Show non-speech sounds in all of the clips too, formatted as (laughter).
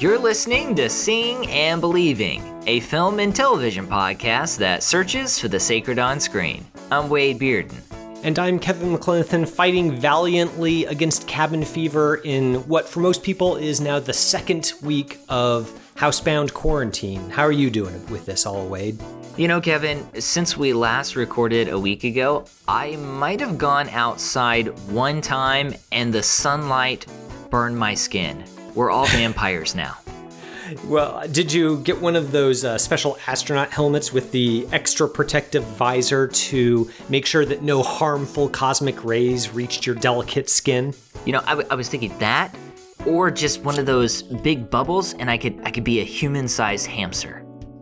You're listening to Seeing and Believing, a film and television podcast that searches for the sacred on screen. I'm Wade Bearden. And I'm Kevin McClenathan, fighting valiantly against cabin fever in what for most people is now the second week of housebound quarantine. How are you doing with this all, Wade? You know, Kevin, since we last recorded a week ago, I might have gone outside one time and the sunlight burned my skin. We're all vampires now. (laughs) Well, did you get one of those uh, special astronaut helmets with the extra protective visor to make sure that no harmful cosmic rays reached your delicate skin? You know, I, w- I was thinking that, or just one of those big bubbles, and I could I could be a human-sized hamster.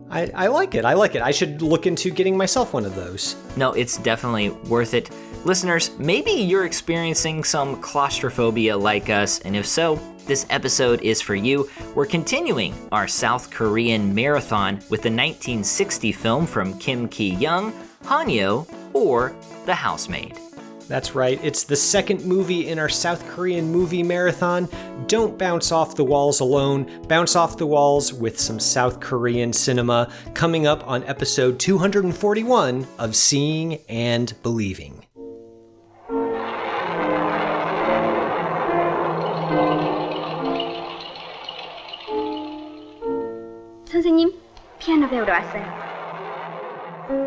I, I like it. I like it. I should look into getting myself one of those. No, it's definitely worth it. Listeners, maybe you're experiencing some claustrophobia like us, and if so, this episode is for you. We're continuing our South Korean marathon with the 1960 film from Kim Ki Young, Hanyeo, or The Housemaid. That's right, it's the second movie in our South Korean movie marathon. Don't bounce off the walls alone, bounce off the walls with some South Korean cinema coming up on episode 241 of Seeing and Believing. 선생님, 피아노 배우러 왔어요.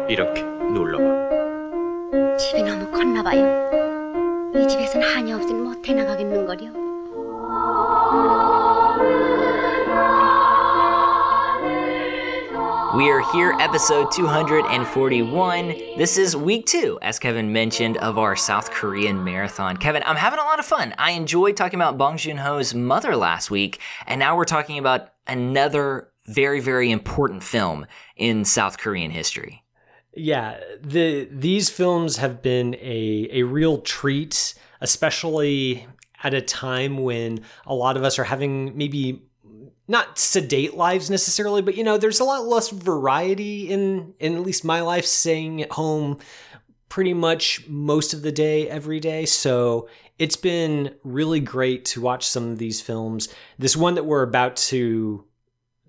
이렇게 눌러봐. 집이 너무 컸나 봐요. 이 집에선 한이 없으면 못해 나가겠는걸요. We are here, episode 241. This is week two, as Kevin mentioned, of our South Korean marathon. Kevin, I'm having a lot of fun. I enjoyed talking about Bong Joon Ho's mother last week, and now we're talking about another very, very important film in South Korean history. Yeah, the these films have been a a real treat, especially at a time when a lot of us are having maybe not sedate lives necessarily, but you know, there's a lot less variety in in at least my life staying at home pretty much most of the day every day. So it's been really great to watch some of these films. This one that we're about to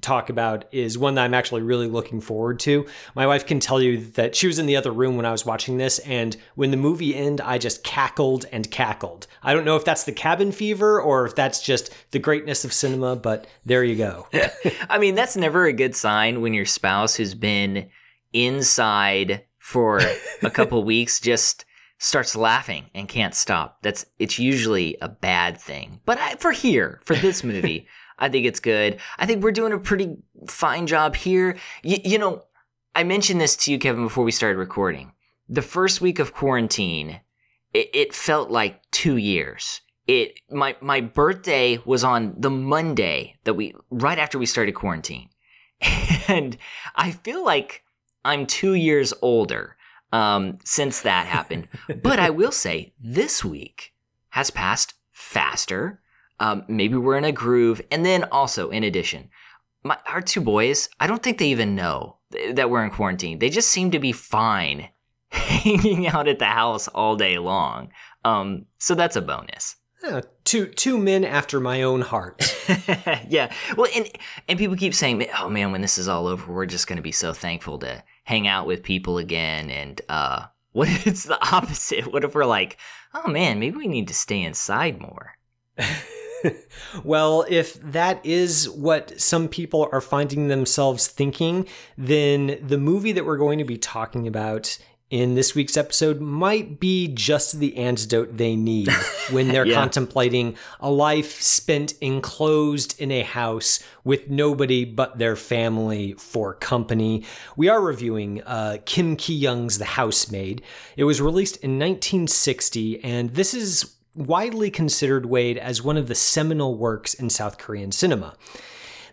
talk about is one that I'm actually really looking forward to. My wife can tell you that she was in the other room when I was watching this, and when the movie ended, I just cackled and cackled. I don't know if that's the cabin fever or if that's just the greatness of cinema, but there you go. (laughs) I mean, that's never a good sign when your spouse who's been inside for a couple (laughs) weeks just starts laughing and can't stop. That's it's usually a bad thing. But I, for here, for this movie, (laughs) I think it's good. I think we're doing a pretty fine job here. Y- you know, I mentioned this to you, Kevin, before we started recording. The first week of quarantine, it, it felt like two years. It my my birthday was on the Monday that we right after we started quarantine, (laughs) and I feel like I'm two years older um, since that happened. (laughs) but I will say this week has passed faster um, maybe we're in a groove. And then also, in addition, my, our two boys, I don't think they even know th- that we're in quarantine. They just seem to be fine (laughs) hanging out at the house all day long. Um, so that's a bonus. Yeah, two two men after my own heart. (laughs) yeah. Well, and and people keep saying, "Oh man, when this is all over, we're just going to be so thankful to hang out with people again." And uh, (laughs) what if it's the opposite? What if we're like, "Oh man, maybe we need to stay inside more." (laughs) well, if that is what some people are finding themselves thinking, then the movie that we're going to be talking about in this week's episode might be just the antidote they need (laughs) when they're yeah. contemplating a life spent enclosed in a house with nobody but their family for company. We are reviewing uh, Kim Ki Young's The Housemaid. It was released in 1960, and this is widely considered Wade as one of the seminal works in South Korean cinema.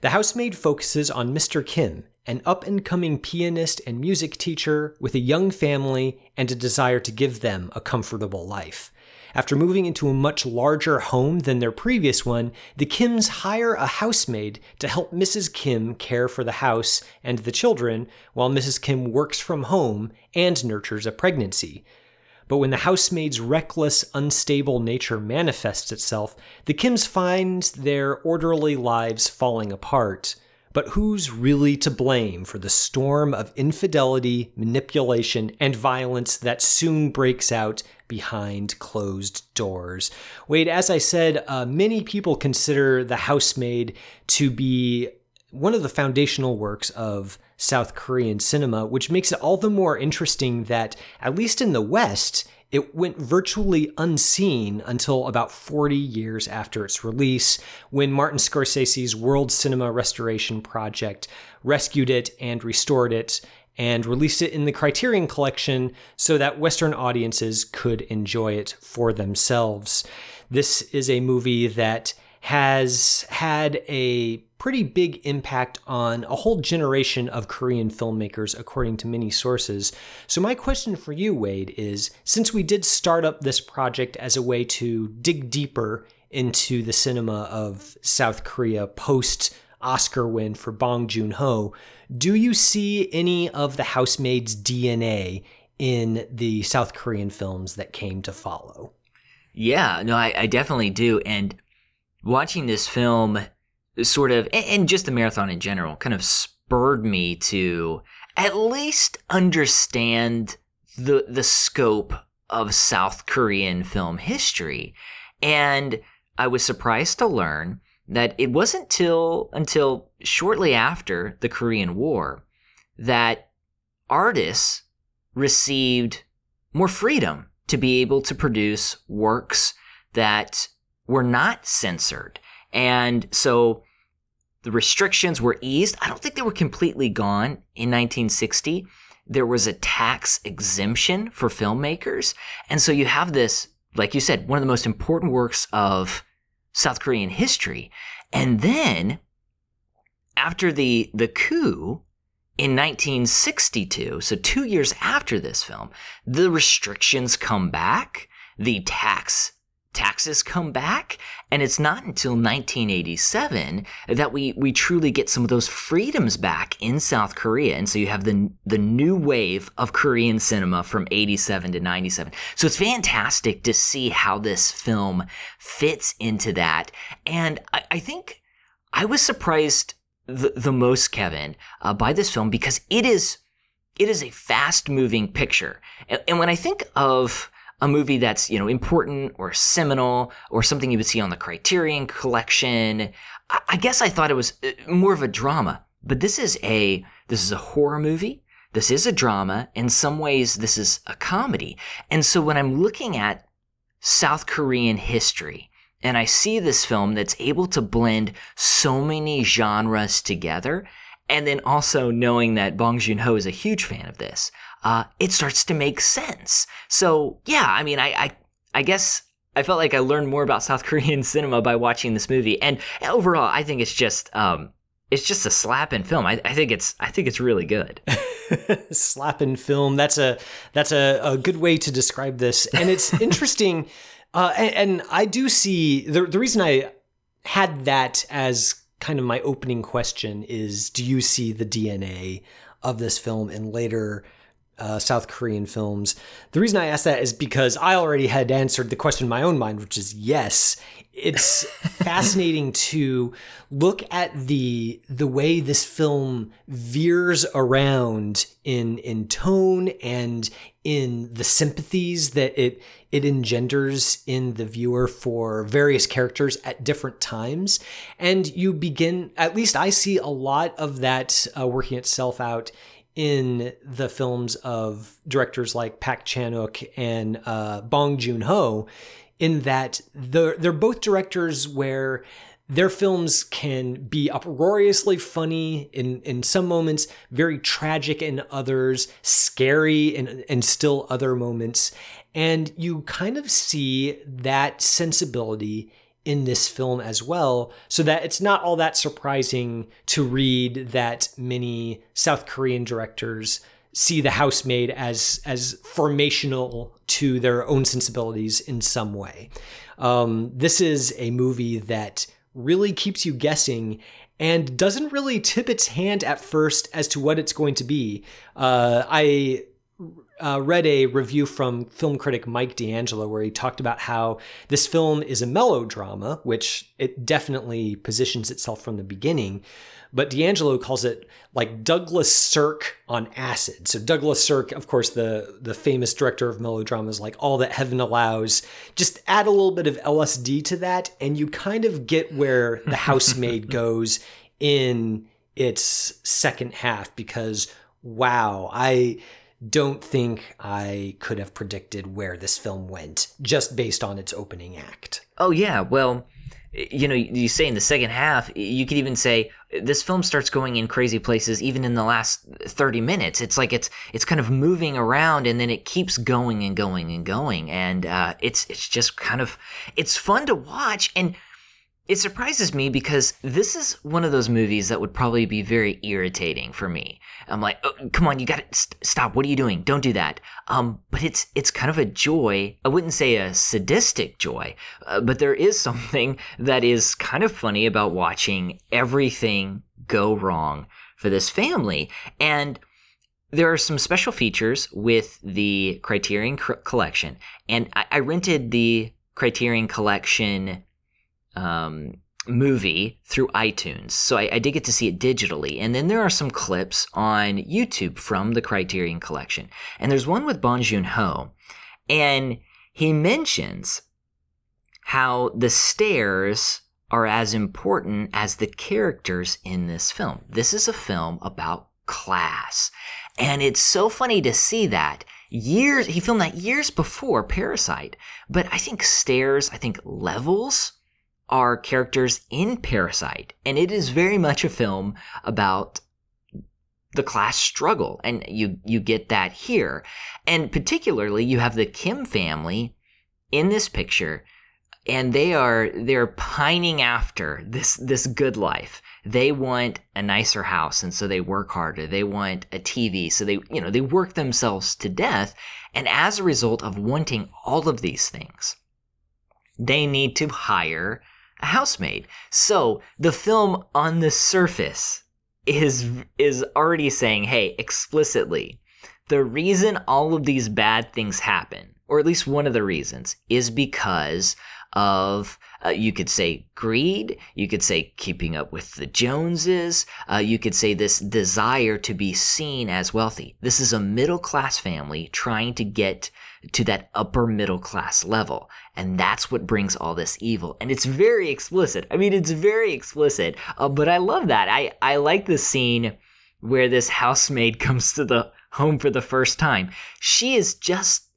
The Housemaid focuses on Mr. Kim, an up and coming pianist and music teacher with a young family and a desire to give them a comfortable life. After moving into a much larger home than their previous one, the Kims hire a housemaid to help Mrs. Kim care for the house and the children while Mrs. Kim works from home and nurtures a pregnancy. But when the housemaid's reckless, unstable nature manifests itself, the Kims find their orderly lives falling apart. But who's really to blame for the storm of infidelity, manipulation, and violence that soon breaks out behind closed doors? Wade, as I said, uh, many people consider The Housemaid to be one of the foundational works of South Korean cinema, which makes it all the more interesting that, at least in the West, it went virtually unseen until about 40 years after its release, when Martin Scorsese's World Cinema Restoration Project rescued it and restored it and released it in the Criterion Collection so that Western audiences could enjoy it for themselves. This is a movie that has had a pretty big impact on a whole generation of Korean filmmakers, according to many sources. So, my question for you, Wade, is since we did start up this project as a way to dig deeper into the cinema of South Korea post Oscar win for Bong Joon Ho, do you see any of the housemaid's DNA in the South Korean films that came to follow? Yeah, no, I, I definitely do. And watching this film sort of and just the marathon in general kind of spurred me to at least understand the the scope of South Korean film history. And I was surprised to learn that it wasn't till until shortly after the Korean War that artists received more freedom to be able to produce works that were not censored. And so the restrictions were eased. I don't think they were completely gone in 1960. There was a tax exemption for filmmakers. And so you have this, like you said, one of the most important works of South Korean history. And then after the, the coup in 1962, so two years after this film, the restrictions come back. The tax taxes come back and it's not until 1987 that we we truly get some of those freedoms back in South Korea. And so you have the the new wave of Korean cinema from 87 to 97 so it's fantastic to see how this film fits into that. And I, I think I was surprised the, the most Kevin uh, by this film because it is it is a fast moving picture. And, and when I think of a movie that's, you know, important or seminal or something you would see on the Criterion collection. I, guess I thought it was uh, more of a drama, but this is a, this is a horror movie. This is a drama. In some ways, this is a comedy. And so when I'm looking at South Korean history and I see this film that's able to blend so many genres together, and then also knowing that Bong Joon Ho is a huge fan of this, uh, it starts to make sense. So yeah, I mean, I, I, I guess I felt like I learned more about (laughs) South Korean cinema by watching this movie, and overall, I think it's just, um, it's just a slapping film. I, I think it's, I think it's really good. (laughs) slapping film. That's a, that's a, a good way to describe this, and it's (laughs) interesting. Uh, and, and I do see the the reason I had that as kind of my opening question is: Do you see the DNA of this film in later? Uh, South Korean films. The reason I ask that is because I already had answered the question in my own mind, which is yes. It's (laughs) fascinating to look at the the way this film veers around in in tone and in the sympathies that it it engenders in the viewer for various characters at different times and you begin at least i see a lot of that uh, working itself out in the films of directors like Park Chan-wook and uh, Bong Joon-ho, in that they're, they're both directors where their films can be uproariously funny in, in some moments, very tragic in others, scary in, in still other moments. And you kind of see that sensibility in this film as well, so that it's not all that surprising to read that many South Korean directors see the housemaid as as formational to their own sensibilities in some way. Um, this is a movie that really keeps you guessing and doesn't really tip its hand at first as to what it's going to be. Uh, I uh, read a review from film critic Mike D'Angelo where he talked about how this film is a melodrama, which it definitely positions itself from the beginning. But D'Angelo calls it like Douglas Sirk on acid. So Douglas Sirk, of course, the the famous director of melodramas like All That Heaven Allows, just add a little bit of LSD to that, and you kind of get where the housemaid (laughs) goes in its second half because wow, I don't think I could have predicted where this film went just based on its opening act. Oh yeah, well, you know, you say in the second half, you could even say this film starts going in crazy places even in the last 30 minutes. It's like it's it's kind of moving around and then it keeps going and going and going and uh, it's it's just kind of it's fun to watch and it surprises me because this is one of those movies that would probably be very irritating for me. I'm like, oh, come on, you got to st- stop. What are you doing? Don't do that. Um, but it's it's kind of a joy. I wouldn't say a sadistic joy, uh, but there is (laughs) something that is kind of funny about watching everything go wrong for this family. And there are some special features with the Criterion Collection, and I, I rented the Criterion Collection um, movie through iTunes. So I, I, did get to see it digitally. And then there are some clips on YouTube from the Criterion Collection. And there's one with Bong Joon Ho. And he mentions how the stairs are as important as the characters in this film. This is a film about class. And it's so funny to see that years, he filmed that years before Parasite. But I think stairs, I think levels, are characters in Parasite, and it is very much a film about the class struggle, and you you get that here, and particularly you have the Kim family in this picture, and they are they're pining after this this good life. They want a nicer house, and so they work harder. They want a TV, so they you know they work themselves to death, and as a result of wanting all of these things, they need to hire a housemaid. So the film on the surface is is already saying, hey, explicitly, the reason all of these bad things happen, or at least one of the reasons, is because of uh, you could say greed, you could say keeping up with the Joneses, uh, you could say this desire to be seen as wealthy. This is a middle class family trying to get to that upper middle class level. And that's what brings all this evil. And it's very explicit. I mean, it's very explicit, uh, but I love that. I, I like the scene where this housemaid (laughs) comes to the home for the first time. She is just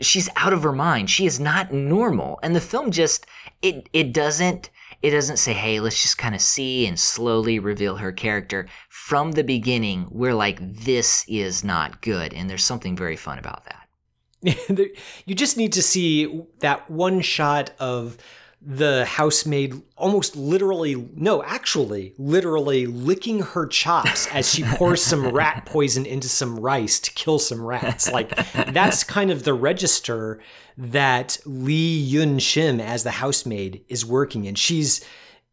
she's out of her mind. She is not normal. And the film just it it doesn't it doesn't say, hey, let's just kind of see and slowly reveal her character. From the beginning, we're like, this is not good. And there's something very fun about that. (laughs) you just need to see that one shot of the housemaid almost literally, no, actually, literally licking her chops as she pours some (laughs) rat poison into some rice to kill some rats. Like, that's kind of the register that Lee Eun Shim as the housemaid is working in. She's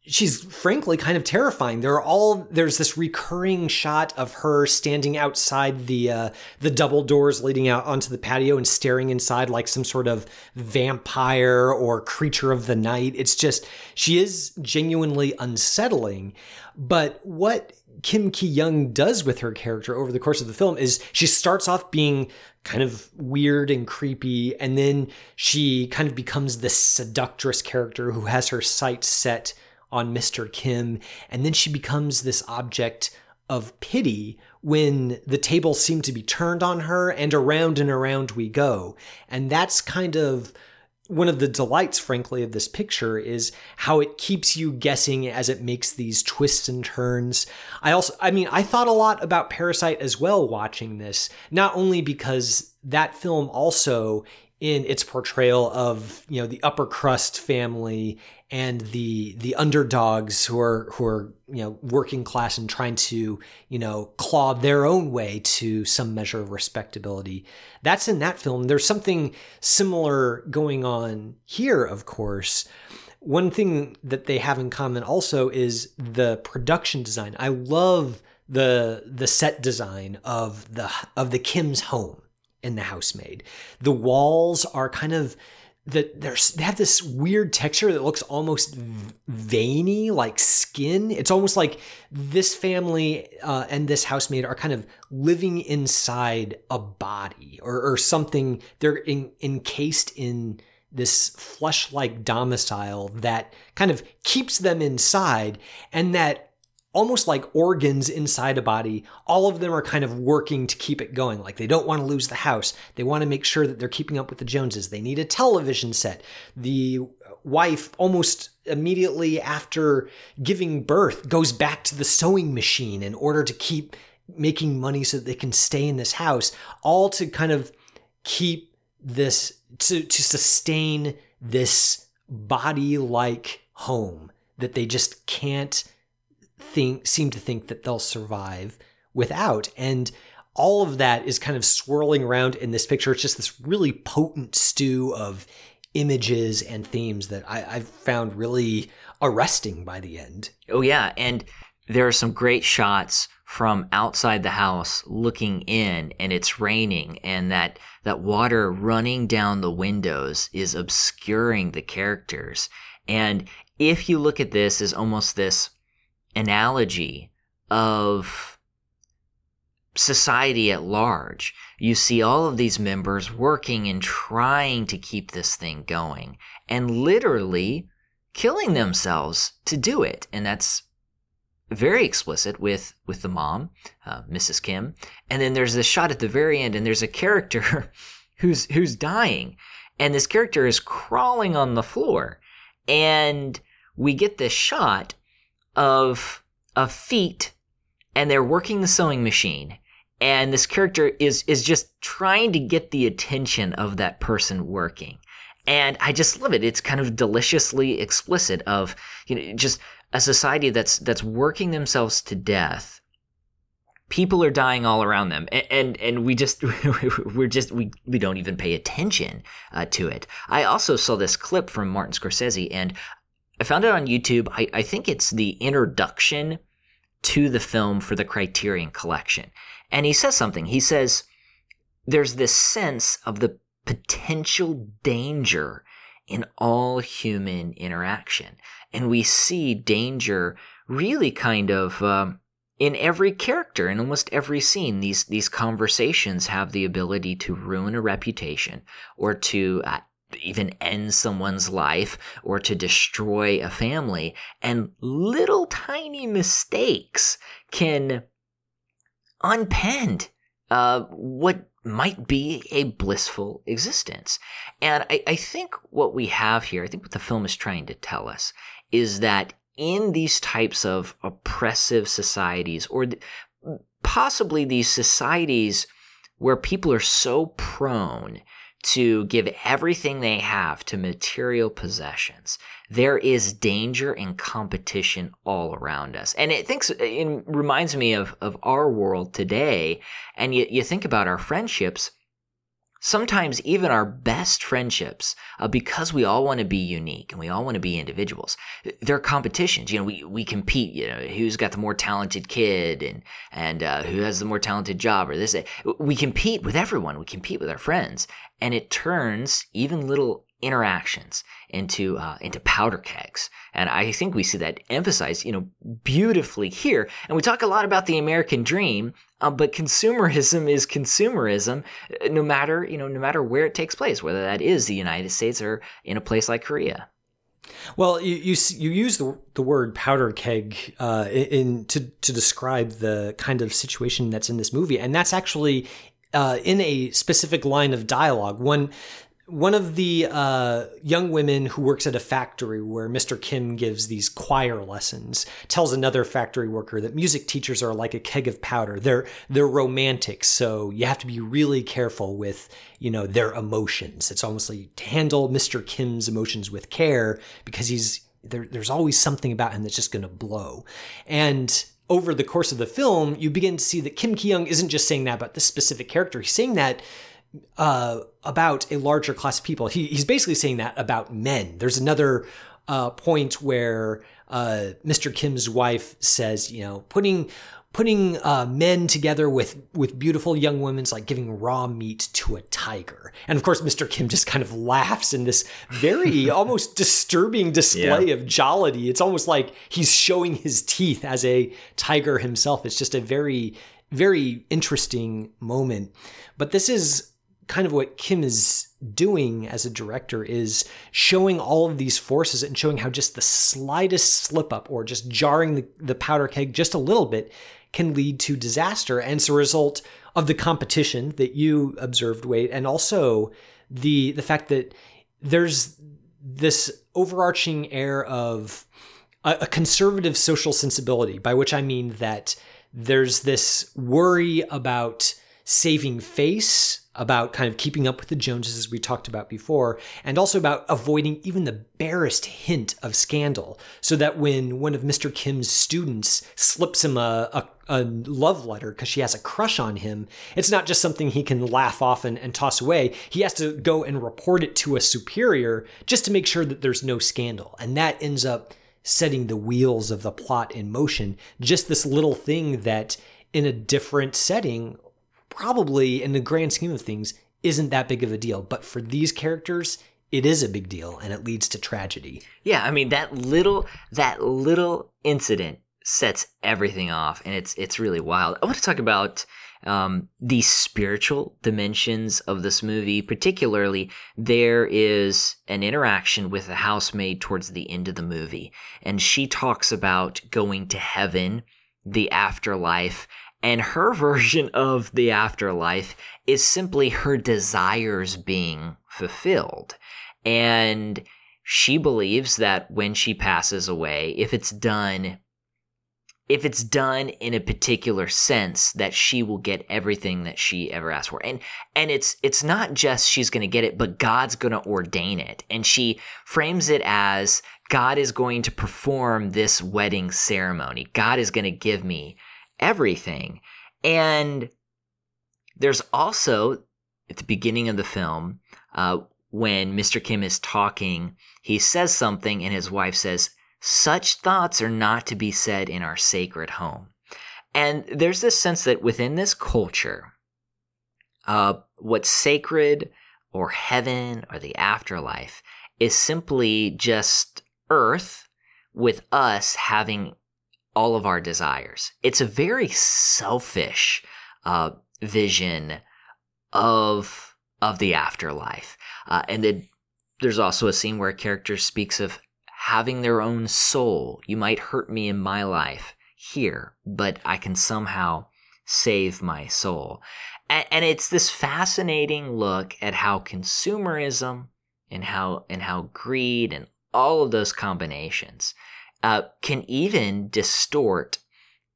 she's frankly kind of terrifying. There are all there's this recurring shot of her standing outside the uh, the double doors leading out onto the patio and staring inside like some sort of vampire or creature of the night. It's just she is genuinely unsettling. But what Kim Ki Young does with her character over the course of the film is she starts off being kind of weird and creepy, and then she kind of becomes this seductress character who has her sights set on Mr. Kim, and then she becomes this object of pity when the tables seem to be turned on her and around and around we go. And that's kind of one of the delights, frankly, of this picture is how it keeps you guessing as it makes these twists and turns. I also, I mean, I thought a lot about Parasite as well watching this, not only because that film also in its portrayal of you know the upper crust family and the the underdogs who are who are you know working class and trying to you know claw their own way to some measure of respectability. That's in that film. There's something similar going on here of course. One thing that they have in common also is the production design. I love the the set design of the of the kim's home in the housemaid. The walls are kind of that there's they have this weird texture that looks almost veiny like skin. It's almost like this family uh, and this housemaid are kind of living inside a body or, or something. They're in, encased in this flesh-like domicile that kind of keeps them inside and that almost like organs inside a body. All of them are kind of working to keep it going. Like they don't want to lose the house. They want to make sure that they're keeping up with the Joneses. They need a television set. The wife almost immediately after giving birth goes back to the sewing machine in order to keep making money so that they can stay in this house, all to kind of keep this to to sustain this body like home that they just can't think seem to think that they'll survive without. And all of that is kind of swirling around in this picture. It's just this really potent stew of images and themes that I, I've found really arresting by the end. Oh yeah, and there are some great shots from outside the house looking in and it's raining and that that water running down the windows is obscuring the characters and if you look at this as almost this analogy of society at large. You see all of these members working and trying to keep this thing going and literally killing themselves to do it. And that's very explicit with with the mom, uh, Mrs. Kim. And then there's this shot at the very end, and there's a character (laughs) who's who's dying, and this character is crawling on the floor, and we get this shot of of feet and they're working the sewing machine and this character is is just trying to get the attention of that person working. And i just love it. It's kind of deliciously explicit of you know just a society that's that's working themselves to death. People are dying all around them and and, and we just (laughs) we're just we, we don't even pay attention uh, to it. I also saw this clip from martin scorsese and I found it on YouTube. I, I think it's the introduction to the film for the Criterion Collection. And he says something. He says, There's this sense of the potential danger in all human interaction. And we see danger really kind of. Um, in every character, in almost every scene, these these conversations have the ability to ruin a reputation or to uh, even end someone's life or to destroy a family. And little tiny mistakes can unpend uh, what might be a blissful existence. And I, I think what we have here, I think what the film is trying to tell us, is that in these types of oppressive societies, or th- possibly these societies where people are so prone to give everything they have to material possessions. There is danger and competition all around us. And it thinks it reminds me of, of our world today. And you, you think about our friendships sometimes even our best friendships, uh, because we all want to be unique and we all want to be individuals, they're competitions. You know, we, we compete, you know, who's got the more talented kid and, and uh, who has the more talented job or this. We compete with everyone. We compete with our friends. And it turns even little interactions into uh, into powder kegs. And i think we see that emphasized you know beautifully here. And we talk a lot about the american dream uh, but consumerism is consumerism uh, no matter you know no matter where it takes place whether that is the united states or in a place like korea. Well, you you, you use the, the word powder keg uh, in to to describe the kind of situation that's in this movie, and that's actually uh, in a specific line of dialogue. One one of the uh, young women who works at a factory where Mr. Kim gives these choir lessons tells another factory worker that music teachers are like a keg of powder. They're they're romantic, so you have to be really careful with you know their emotions. It's almost like to handle Mr. Kim's emotions with care because he's there, there's always something about him that's just going to blow. And over the course of the film, you begin to see that Kim Ki Young isn't just saying that about this specific character. He's saying that uh, about a larger class of people. He, he's basically saying that about men. There's another uh, point where uh, Mr. Kim's wife says, you know, putting putting uh, men together with with beautiful young women is like giving raw meat to a tiger. And of course, Mr. Kim just kind of laughs in this very (laughs) almost disturbing display Yeah. of jollity. It's almost like he's showing his teeth as a tiger himself. It's just a very very interesting moment. But this is kind of what Kim is doing as a director is showing all of these forces and showing how just the slightest slip up or just jarring the, the powder keg just a little bit can lead to disaster. And it's a result of the competition that you observed, Wade, and also the the fact that there's this overarching air of a, a conservative social sensibility, by which I mean that there's this worry about saving face, about kind of keeping up with the Joneses, as we talked about before, and also about avoiding even the barest hint of scandal. So that when one of Mr. Kim's students slips him a, a, a love letter because she has a crush on him, it's not just something he can laugh off and, and toss away. He has to go and report it to a superior just to make sure that there's no scandal. And that ends up setting the wheels of the plot in motion. Just this little thing that in a different setting, probably in the grand scheme of things, isn't that big of a deal. But for these characters, it is a big deal and it leads to tragedy. Yeah, I mean that little that little incident sets everything off, and it's it's really wild. I want to talk about um, the spiritual dimensions of this movie. Particularly, there is an interaction with a housemaid towards the end of the movie, and she talks about going to heaven, the afterlife, and her (laughs) version of the afterlife is simply her desires being fulfilled. And she believes that when she passes away, if it's done if it's done in a particular sense that she will get everything that she ever asked for. And and it's it's not just she's going to get it but god's going to ordain it. And she frames it as god is going to perform this wedding ceremony. God is going to give me everything and there's also at the beginning of the film uh, when mr kim is talking he says something and his wife says such thoughts are not to be said in our sacred home. And there's this sense that within this culture, uh, what's sacred or heaven or the afterlife is simply just earth with us having all of our desires. It's a very selfish uh, vision of of the afterlife, uh, and then there's also a scene where a character speaks of having their own soul. You might hurt me in my life here, but I can somehow save my soul. And, and it's this fascinating look at how consumerism and how and how greed and all of those combinations uh, can even distort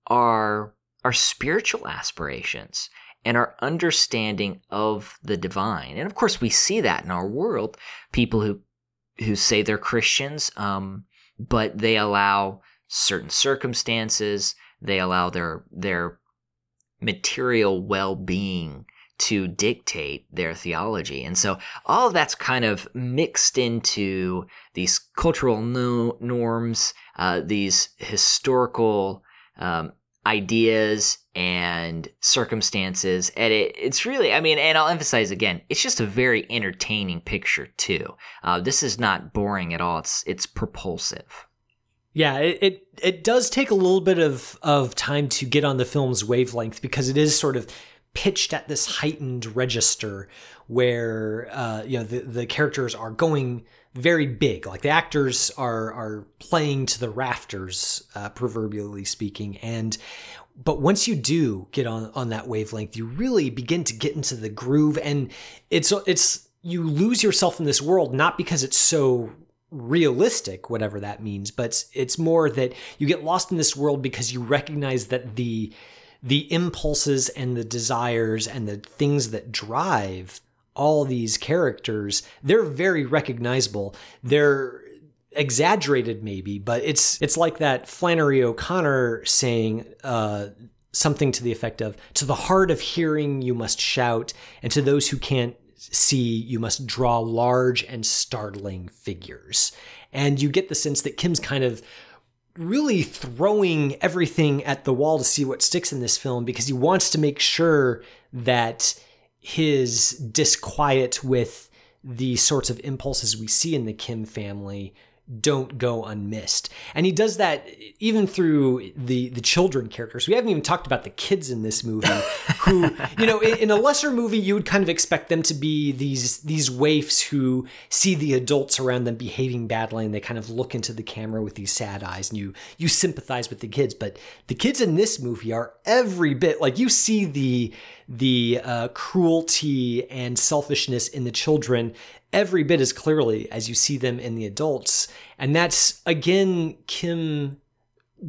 our our spiritual aspirations and our understanding of the divine. And of course, we see that in our world. People who who say they're Christians, um, but they allow certain circumstances, they allow their their material well being to dictate their theology. And so all of that's kind of mixed into these cultural no- norms, uh, these historical um, ideas and circumstances. And it, it's really, I mean, and I'll emphasize again, it's just a very entertaining picture too. Uh, this is not boring at all. It's it's propulsive. Yeah, it, it it does take a little bit of of time to get on the film's wavelength because it is sort of pitched at this heightened register where uh, you know the the characters are going very big, like the actors are are playing to the rafters, uh, proverbially speaking, and but once you do get on on that wavelength, you really begin to get into the groove, and it's it's you lose yourself in this world not because it's so realistic whatever that means but it's, it's more that you get lost in this world because you recognize that the the impulses and the desires and the things that drive all these characters they're very recognizable. They're exaggerated maybe but it's it's like that flannery o'connor saying uh, something to the effect of to the hard of hearing you must shout and to those who can't see you must draw large and startling figures. And you get the sense that kim's kind of really throwing everything at the wall to see what sticks in this film because he wants to make sure that his disquiet with the sorts of impulses we see in the Kim family don't go unmissed. And he does that even through the the children characters. We haven't even talked about the kids in this movie (laughs) who, you know, in, in, a lesser movie you would kind of expect them to be these these waifs who see the adults around them behaving badly and they kind of look into the camera with these sad eyes and you you sympathize with the kids, but the kids in this movie are every bit like you see the the uh, cruelty and selfishness in the children every bit as clearly as you see them in the adults. And that's, again, Kim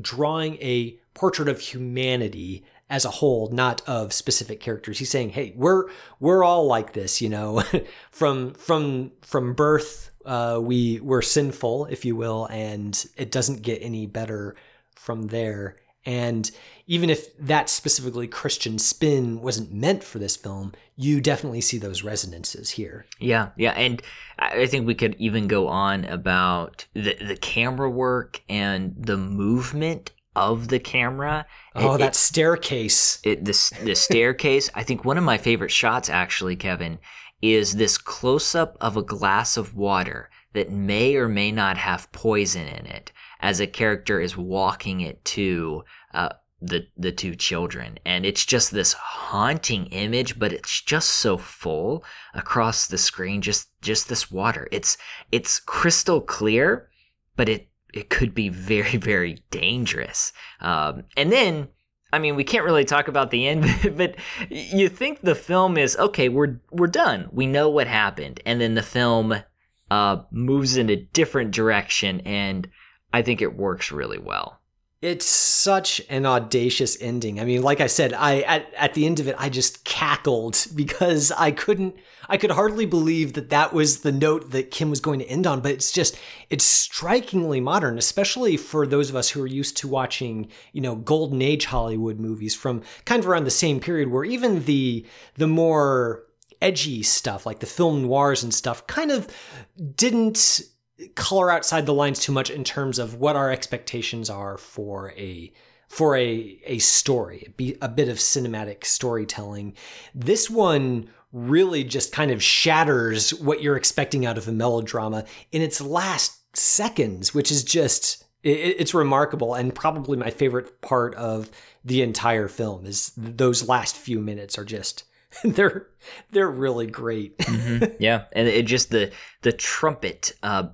drawing a portrait of humanity as a whole, not of specific characters. He's saying, "Hey, we're we're all like this, you know, (laughs) from from from birth, uh, we we're sinful, if you will, and it doesn't get any better from there." And even if that specifically Christian spin wasn't meant for this film, you definitely see those resonances here. Yeah, yeah, and I think we could even go on about the the camera work and the movement of the camera. Oh, it, that it, staircase! It, this the staircase. I think one of my favorite shots, actually, Kevin, is this close up of a glass of water that may or may not have poison in it as a character is walking it to uh, the the two children and it's just this haunting image but it's just so full across the screen just just this water it's it's crystal clear but it it could be very (laughs) very dangerous um, and then I mean, we can't really talk about the end, (laughs) but you think the film is okay. We're we're done. We know what happened, and then the film uh, moves in a different direction, and I think it works really well. It's such an audacious ending. I mean, like I said, I at, at the end of it, I just cackled (laughs) because I couldn't, I could hardly believe that that was the note that Kim was going to end on. But it's just, it's strikingly modern, especially for those of us who are used to watching, you know, golden age Hollywood movies from kind of around the same period, where even the the more edgy stuff, like the film noirs and stuff, kind of didn't color outside the lines too much in terms of what our expectations are for a for a a story, be a bit of cinematic storytelling. This one really just kind of shatters what you're expecting out of a melodrama in its last seconds, which is just it's remarkable and probably my favorite part of the entire film is those last few minutes are just (laughs) they're they're really great. mm-hmm. (laughs) Yeah, and it just the the trumpet uh,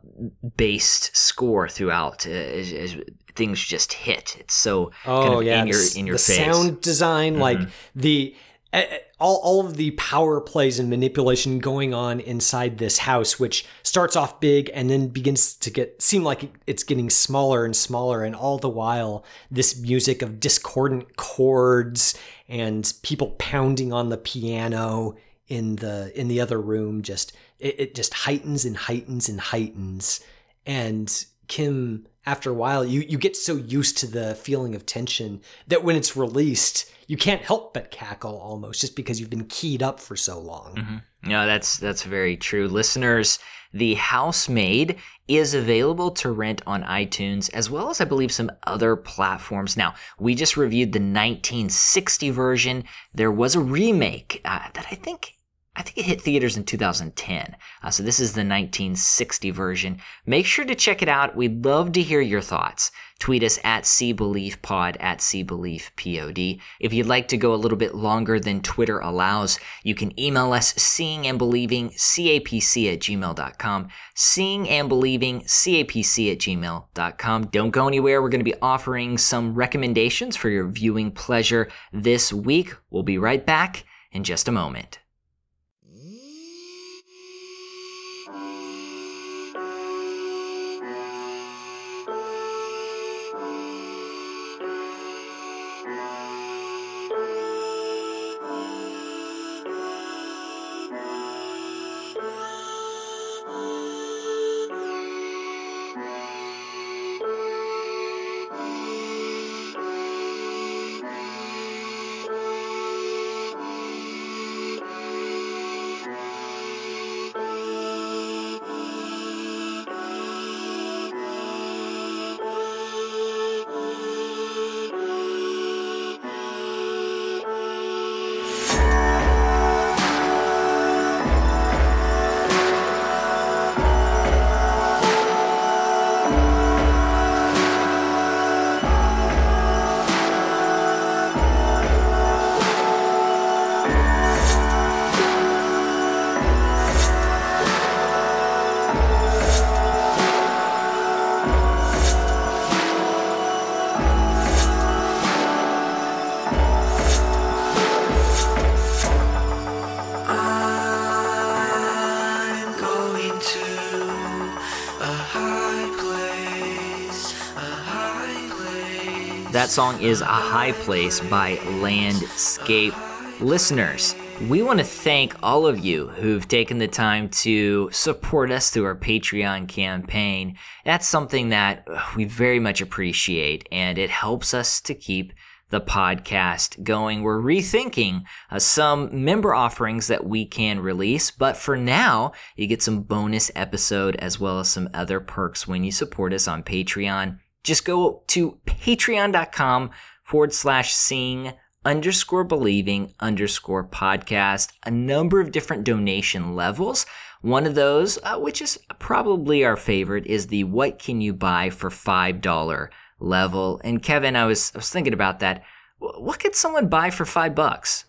based score throughout uh, is, is, things just hit. It's so oh kind of yeah, in your in your the face. sound design, mm-hmm. like the all, all of the power plays and manipulation going on inside this house, which starts off big and then begins to get seem like it's getting smaller and smaller, and all the while this music of discordant chords and people pounding on the piano in the in the other room just it, it just heightens and heightens and heightens, and Kim after a while you you get so used to the feeling of tension that when it's released you can't help but cackle almost just because you've been keyed up for so long. Mm-hmm. No, that's that's very true. Listeners, The Housemaid is available to rent on iTunes as well as I believe some other platforms. Now, we just reviewed the 1960 version. There was a remake uh, that I think I think it hit theaters in 2010. Uh, so this is the 1960 version. Make sure to check it out. We'd love to hear your thoughts. Tweet us at CBeliefPod at CBeliefPod. If you'd like to go a little bit longer than Twitter allows, you can email us seeing and believing capc at gmail.com. Seeing and believing capc at gmail.com. Don't go anywhere. We're going to be offering some recommendations for your viewing pleasure this week. We'll be right back in just a moment. That song is A High Place by Landscape. Listeners, we want to thank all of you who've taken the time to support us through our Patreon campaign. That's something that we very much appreciate, and it helps us to keep the podcast going. We're rethinking uh, some member offerings that we can release, but for now, you get some bonus episode as well as some other perks when you support us on Patreon. Just go to patreon.com forward slash seeing underscore believing underscore podcast, a number of different donation levels. One of those, uh, which is probably our favorite, is the what can you buy for $5 level. And Kevin, I was, I was thinking about that. What could someone buy for five bucks?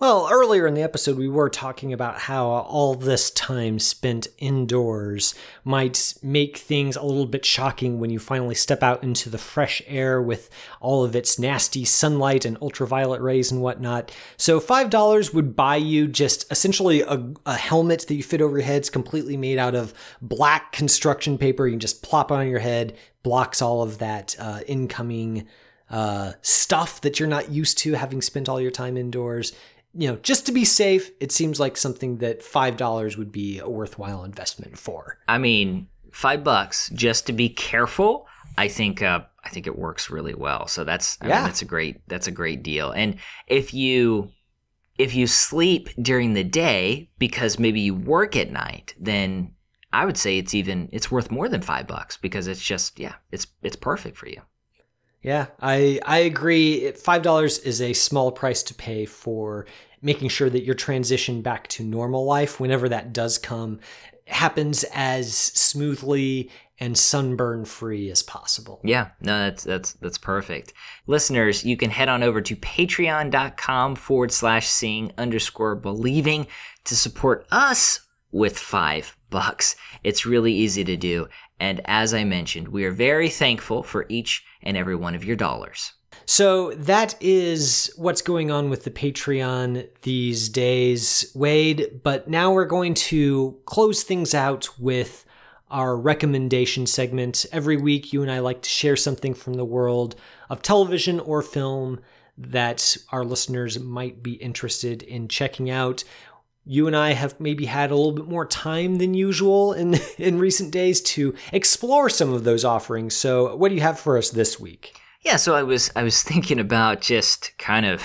Well, earlier in the episode, we were talking about how all this time spent indoors might make things a little bit shocking when you finally step out into the fresh air with all of its nasty sunlight and ultraviolet rays and whatnot. So, $5 would buy you just essentially a, a helmet that you fit over your head. It's completely made out of black construction paper. You can just plop on your head, blocks all of that uh, incoming uh, stuff that you're not used to having spent all your time indoors you know, just to be safe, it seems like something that five dollars would be a worthwhile investment for. I mean, five bucks just to be careful. I think uh, I think it works really well. So that's I Yeah. mean, that's a great that's a great deal. And if you if you sleep during the day because maybe you work at night, then I would say it's even it's worth more than five bucks because it's just yeah it's it's perfect for you. Yeah, I I agree. Five dollars is a small price to pay for making sure that your transition back to normal life, whenever that does come, happens as smoothly and sunburn free as possible. Yeah, no, that's that's that's perfect. Listeners, you can head on over to patreon.com forward slash seeing underscore believing to support us with five bucks. It's really easy to do. And as I mentioned, we are very thankful for each and every one of your dollars. So that is what's going on with the Patreon these days, Wade. But now we're going to close things out with our recommendation segment. Every week, you and I like to share something from the world of television or film that our listeners might be interested in checking out. You and I have maybe had a little bit more time than usual in (laughs) in recent days to explore some of those offerings. So, what do you have for us this week? Yeah, so I was I was (laughs) thinking about just kind of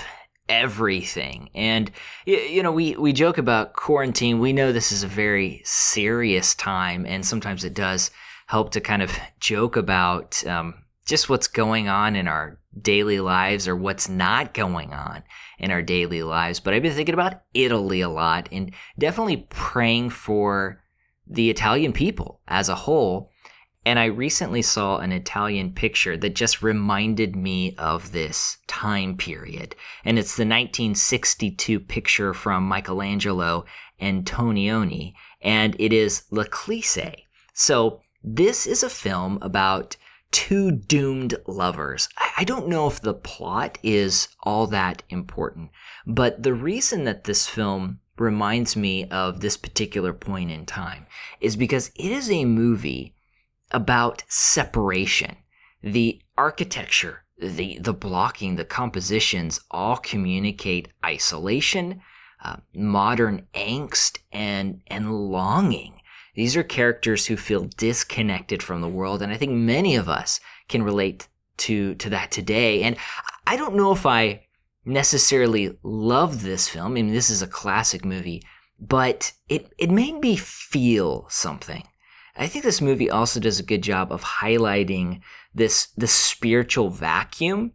everything. And you know, we we joke about quarantine. We know this is a very serious time and sometimes it does help to kind of joke about um, just what's going on in our daily lives or what's not going on in our daily lives. But I've been thinking about Italy a lot and definitely praying for the Italian people as a whole. And I recently saw an Italian picture that just reminded me of this time period. And it's the 1962 picture from Michelangelo Antonioni, and it is La L'Eclisse. So this is a film about two doomed lovers. I don't know if the plot is all that important, but the reason that this film reminds me of this particular point in time is because it is a movie about separation. The architecture, the the blocking, the compositions all communicate isolation, uh, modern angst, and and longing. These are characters who feel disconnected from the world, and I think many of us can relate to to that today. And I don't know if I necessarily love this film. I mean, this is a classic movie, but it it made me feel something. I think this movie also does a good job of highlighting this the spiritual vacuum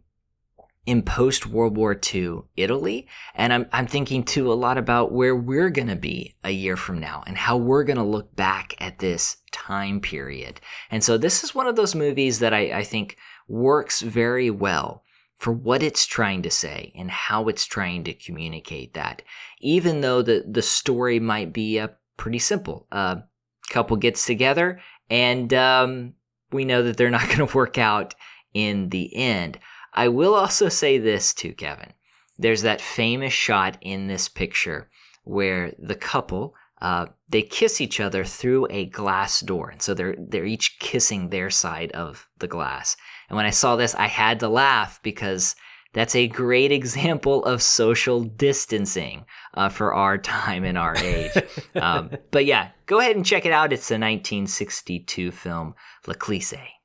in post World War II Italy, and I'm I'm thinking too a lot about where we're gonna be a year from now and how we're gonna look back at this time period. And so this is one of those movies that I, I think works very well for what it's trying to say and how it's trying to communicate that. Even though the the story might be uh, pretty simple, a couple gets together and um, we know that they're not (laughs) going to work out in the end. I will also say this too, Kevin. There's that famous shot in this picture where the couple, uh, they kiss each other through a glass door, and so they're they're each kissing their side of the glass. And when I saw this, I had to laugh because that's a great (laughs) example of social distancing uh, for our time and our age. (laughs) um, but yeah, go ahead and check it out. It's a 1962 film, L'Eclisse.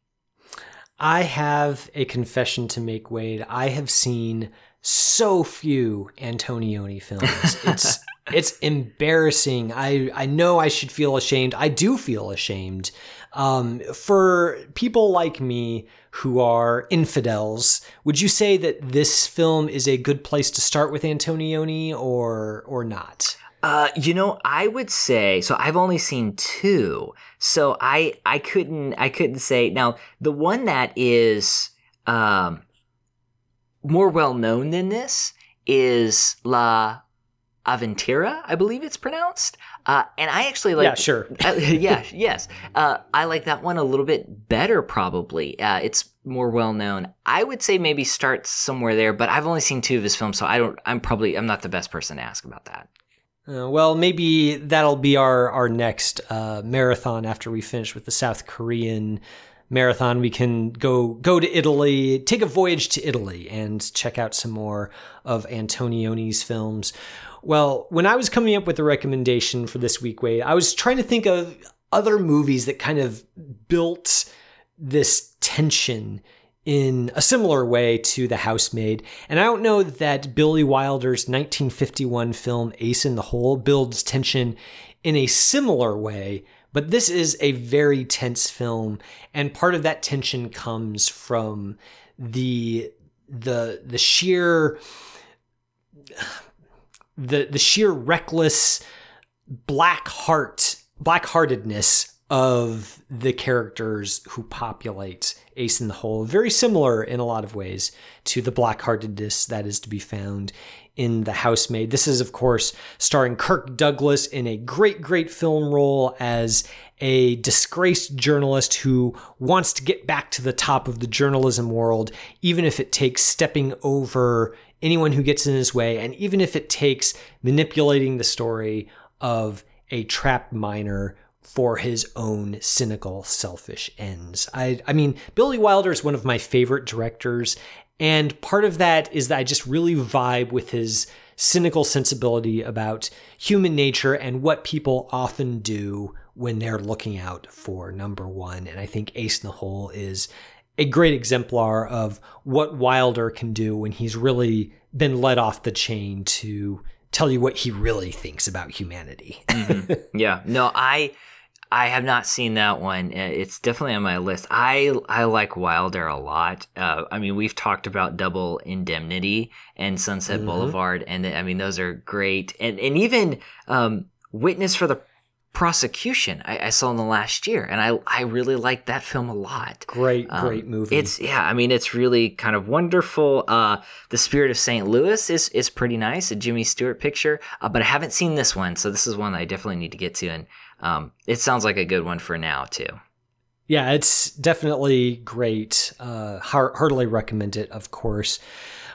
I have a confession to make, Wade. I have seen so few Antonioni films. (laughs) It's it's embarrassing. I I know I should feel ashamed. I do feel ashamed. Um, for people like me who are infidels, would you say that this film is a good place to start with Antonioni or or not? Uh, you know, I would say so. I've only seen two, so I I couldn't I couldn't say now the one that is um more well known than this is La Aventura, I believe it's pronounced. Uh, and I actually like. Yeah, sure. (laughs) uh, yeah, yes. Uh, I like that one a little bit better, probably. Uh, it's more well known. I would say maybe start somewhere there, but I've only seen two of his films, so I don't. I'm probably I'm not the best person to ask about that. Uh, well, maybe that'll be our our next uh, marathon after we finish with the South Korean marathon. We can go go to Italy, take a voyage to Italy, and check out some more of Antonioni's films. Well, when I was coming up with a recommendation for this week, Wade, I was trying to think of other movies that kind of built this tension in a similar way to The Housemaid. And I don't know that Billy Wilder's 1951 film Ace in the Hole builds tension in a similar way, but this is a very tense film, and part of that tension comes from the the the sheer the the sheer reckless black heart black heartedness of the characters who populate Ace in the Hole. Very similar in a lot of ways to the black heartedness that is to be found in The Housemaid. This is, of course, starring Kirk Douglas in a great, great film role as a disgraced journalist who wants to get back to the top of the journalism world, even if it takes stepping over anyone who gets in his way, and even if it takes manipulating the story of a trapped miner for his own cynical, selfish ends. I, I mean, Billy Wilder is one of my favorite directors, and part of that is that I just really vibe with his cynical sensibility about human nature and what people often do when they're looking out for number one. And I think Ace in the Hole is a great exemplar of what Wilder can do when he's really been let off the chain to tell you what he really thinks about humanity. (laughs) mm-hmm. Yeah. No, I I have not seen that one. Uh, it's definitely on my list. I I like Wilder a lot. Uh, I mean, we've talked about Double Indemnity and Sunset mm-hmm. Boulevard, and I mean those are great. And and even um, Witness for the Prosecution I, I, saw in the last year, and I I really like that film a lot. Great, um, great movie. It's yeah, I mean it's really kind of wonderful. Uh, the Spirit of St. Louis is is pretty nice, a Jimmy Stewart picture, uh, but I haven't seen this one, so this is one I definitely need to get to, and um, it sounds like a good one for now too. Yeah, it's definitely great. Uh, heartily recommend it, of course.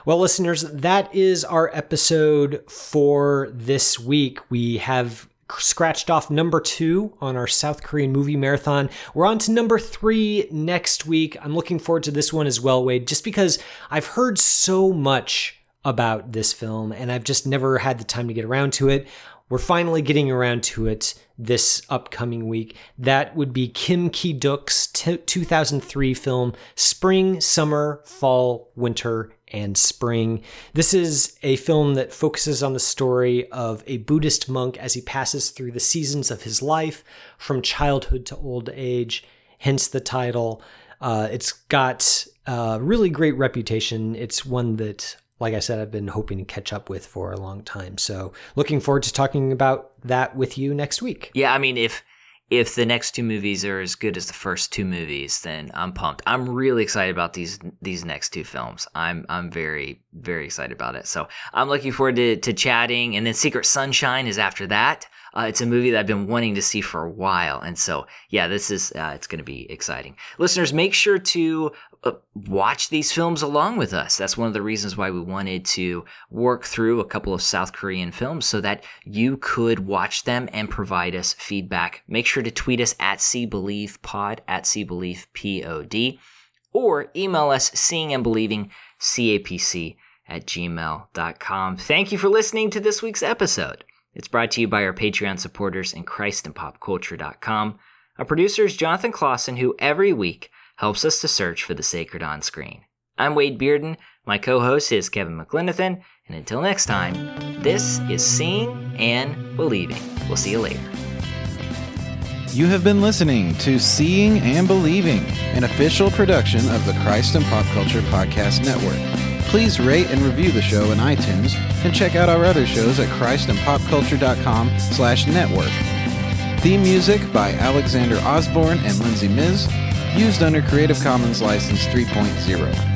Well, listeners, that is our episode for this week. We have scratched off number two on our South Korean movie marathon. We're on to number three next week. I'm looking forward to this one as well, Wade, just because I've heard so much about this film and I've just never had the time to get around to it. We're finally getting around to it this upcoming week. That would be Kim Ki Duk's t- 2003 film Spring, Summer, Fall, Winter, and Spring. This is a film that focuses on the story of a Buddhist monk as he passes through the seasons of his life from childhood to old age, hence the title. Uh, it's got a really great reputation. It's one that like I said, I've been hoping to catch up with for a long time. So looking forward to talking about that with you next week. Yeah, I mean, if if the next two movies are as good as the first two movies, then I'm pumped. I'm really excited about these these next two films. I'm I'm very very excited about it. So I'm looking forward to to chatting. And then Secret Sunshine is after that. Uh, it's a movie that I've been wanting to see for a while, and so yeah, this is uh, it's going to be exciting. Listeners, make sure to uh, watch these films along with us. That's one of the reasons why we wanted to work through a couple of South Korean films so that you could watch them and provide us feedback. Make sure to tweet us at See Believe Pod at See Believe Pod or email us seeing and believing capc at gmail.com. Thank you for listening to this week's episode. It's brought to you by our Patreon supporters and ChristandPopCulture.com. Our producer is Jonathan Clausen, who every week helps us to search for the sacred on screen. I'm Wade Bearden. My co host is Kevin McLenithan. And until next time, this is Seeing and Believing. We'll see you later. You have been listening to Seeing and Believing, an official production of the Christ and Pop Culture Podcast Network. Please rate and review the show in iTunes and check out our other shows at christandpopculture.com slash network. Theme music by Alexander Osborne and Lindsay Miz, used under Creative Commons License 3.0.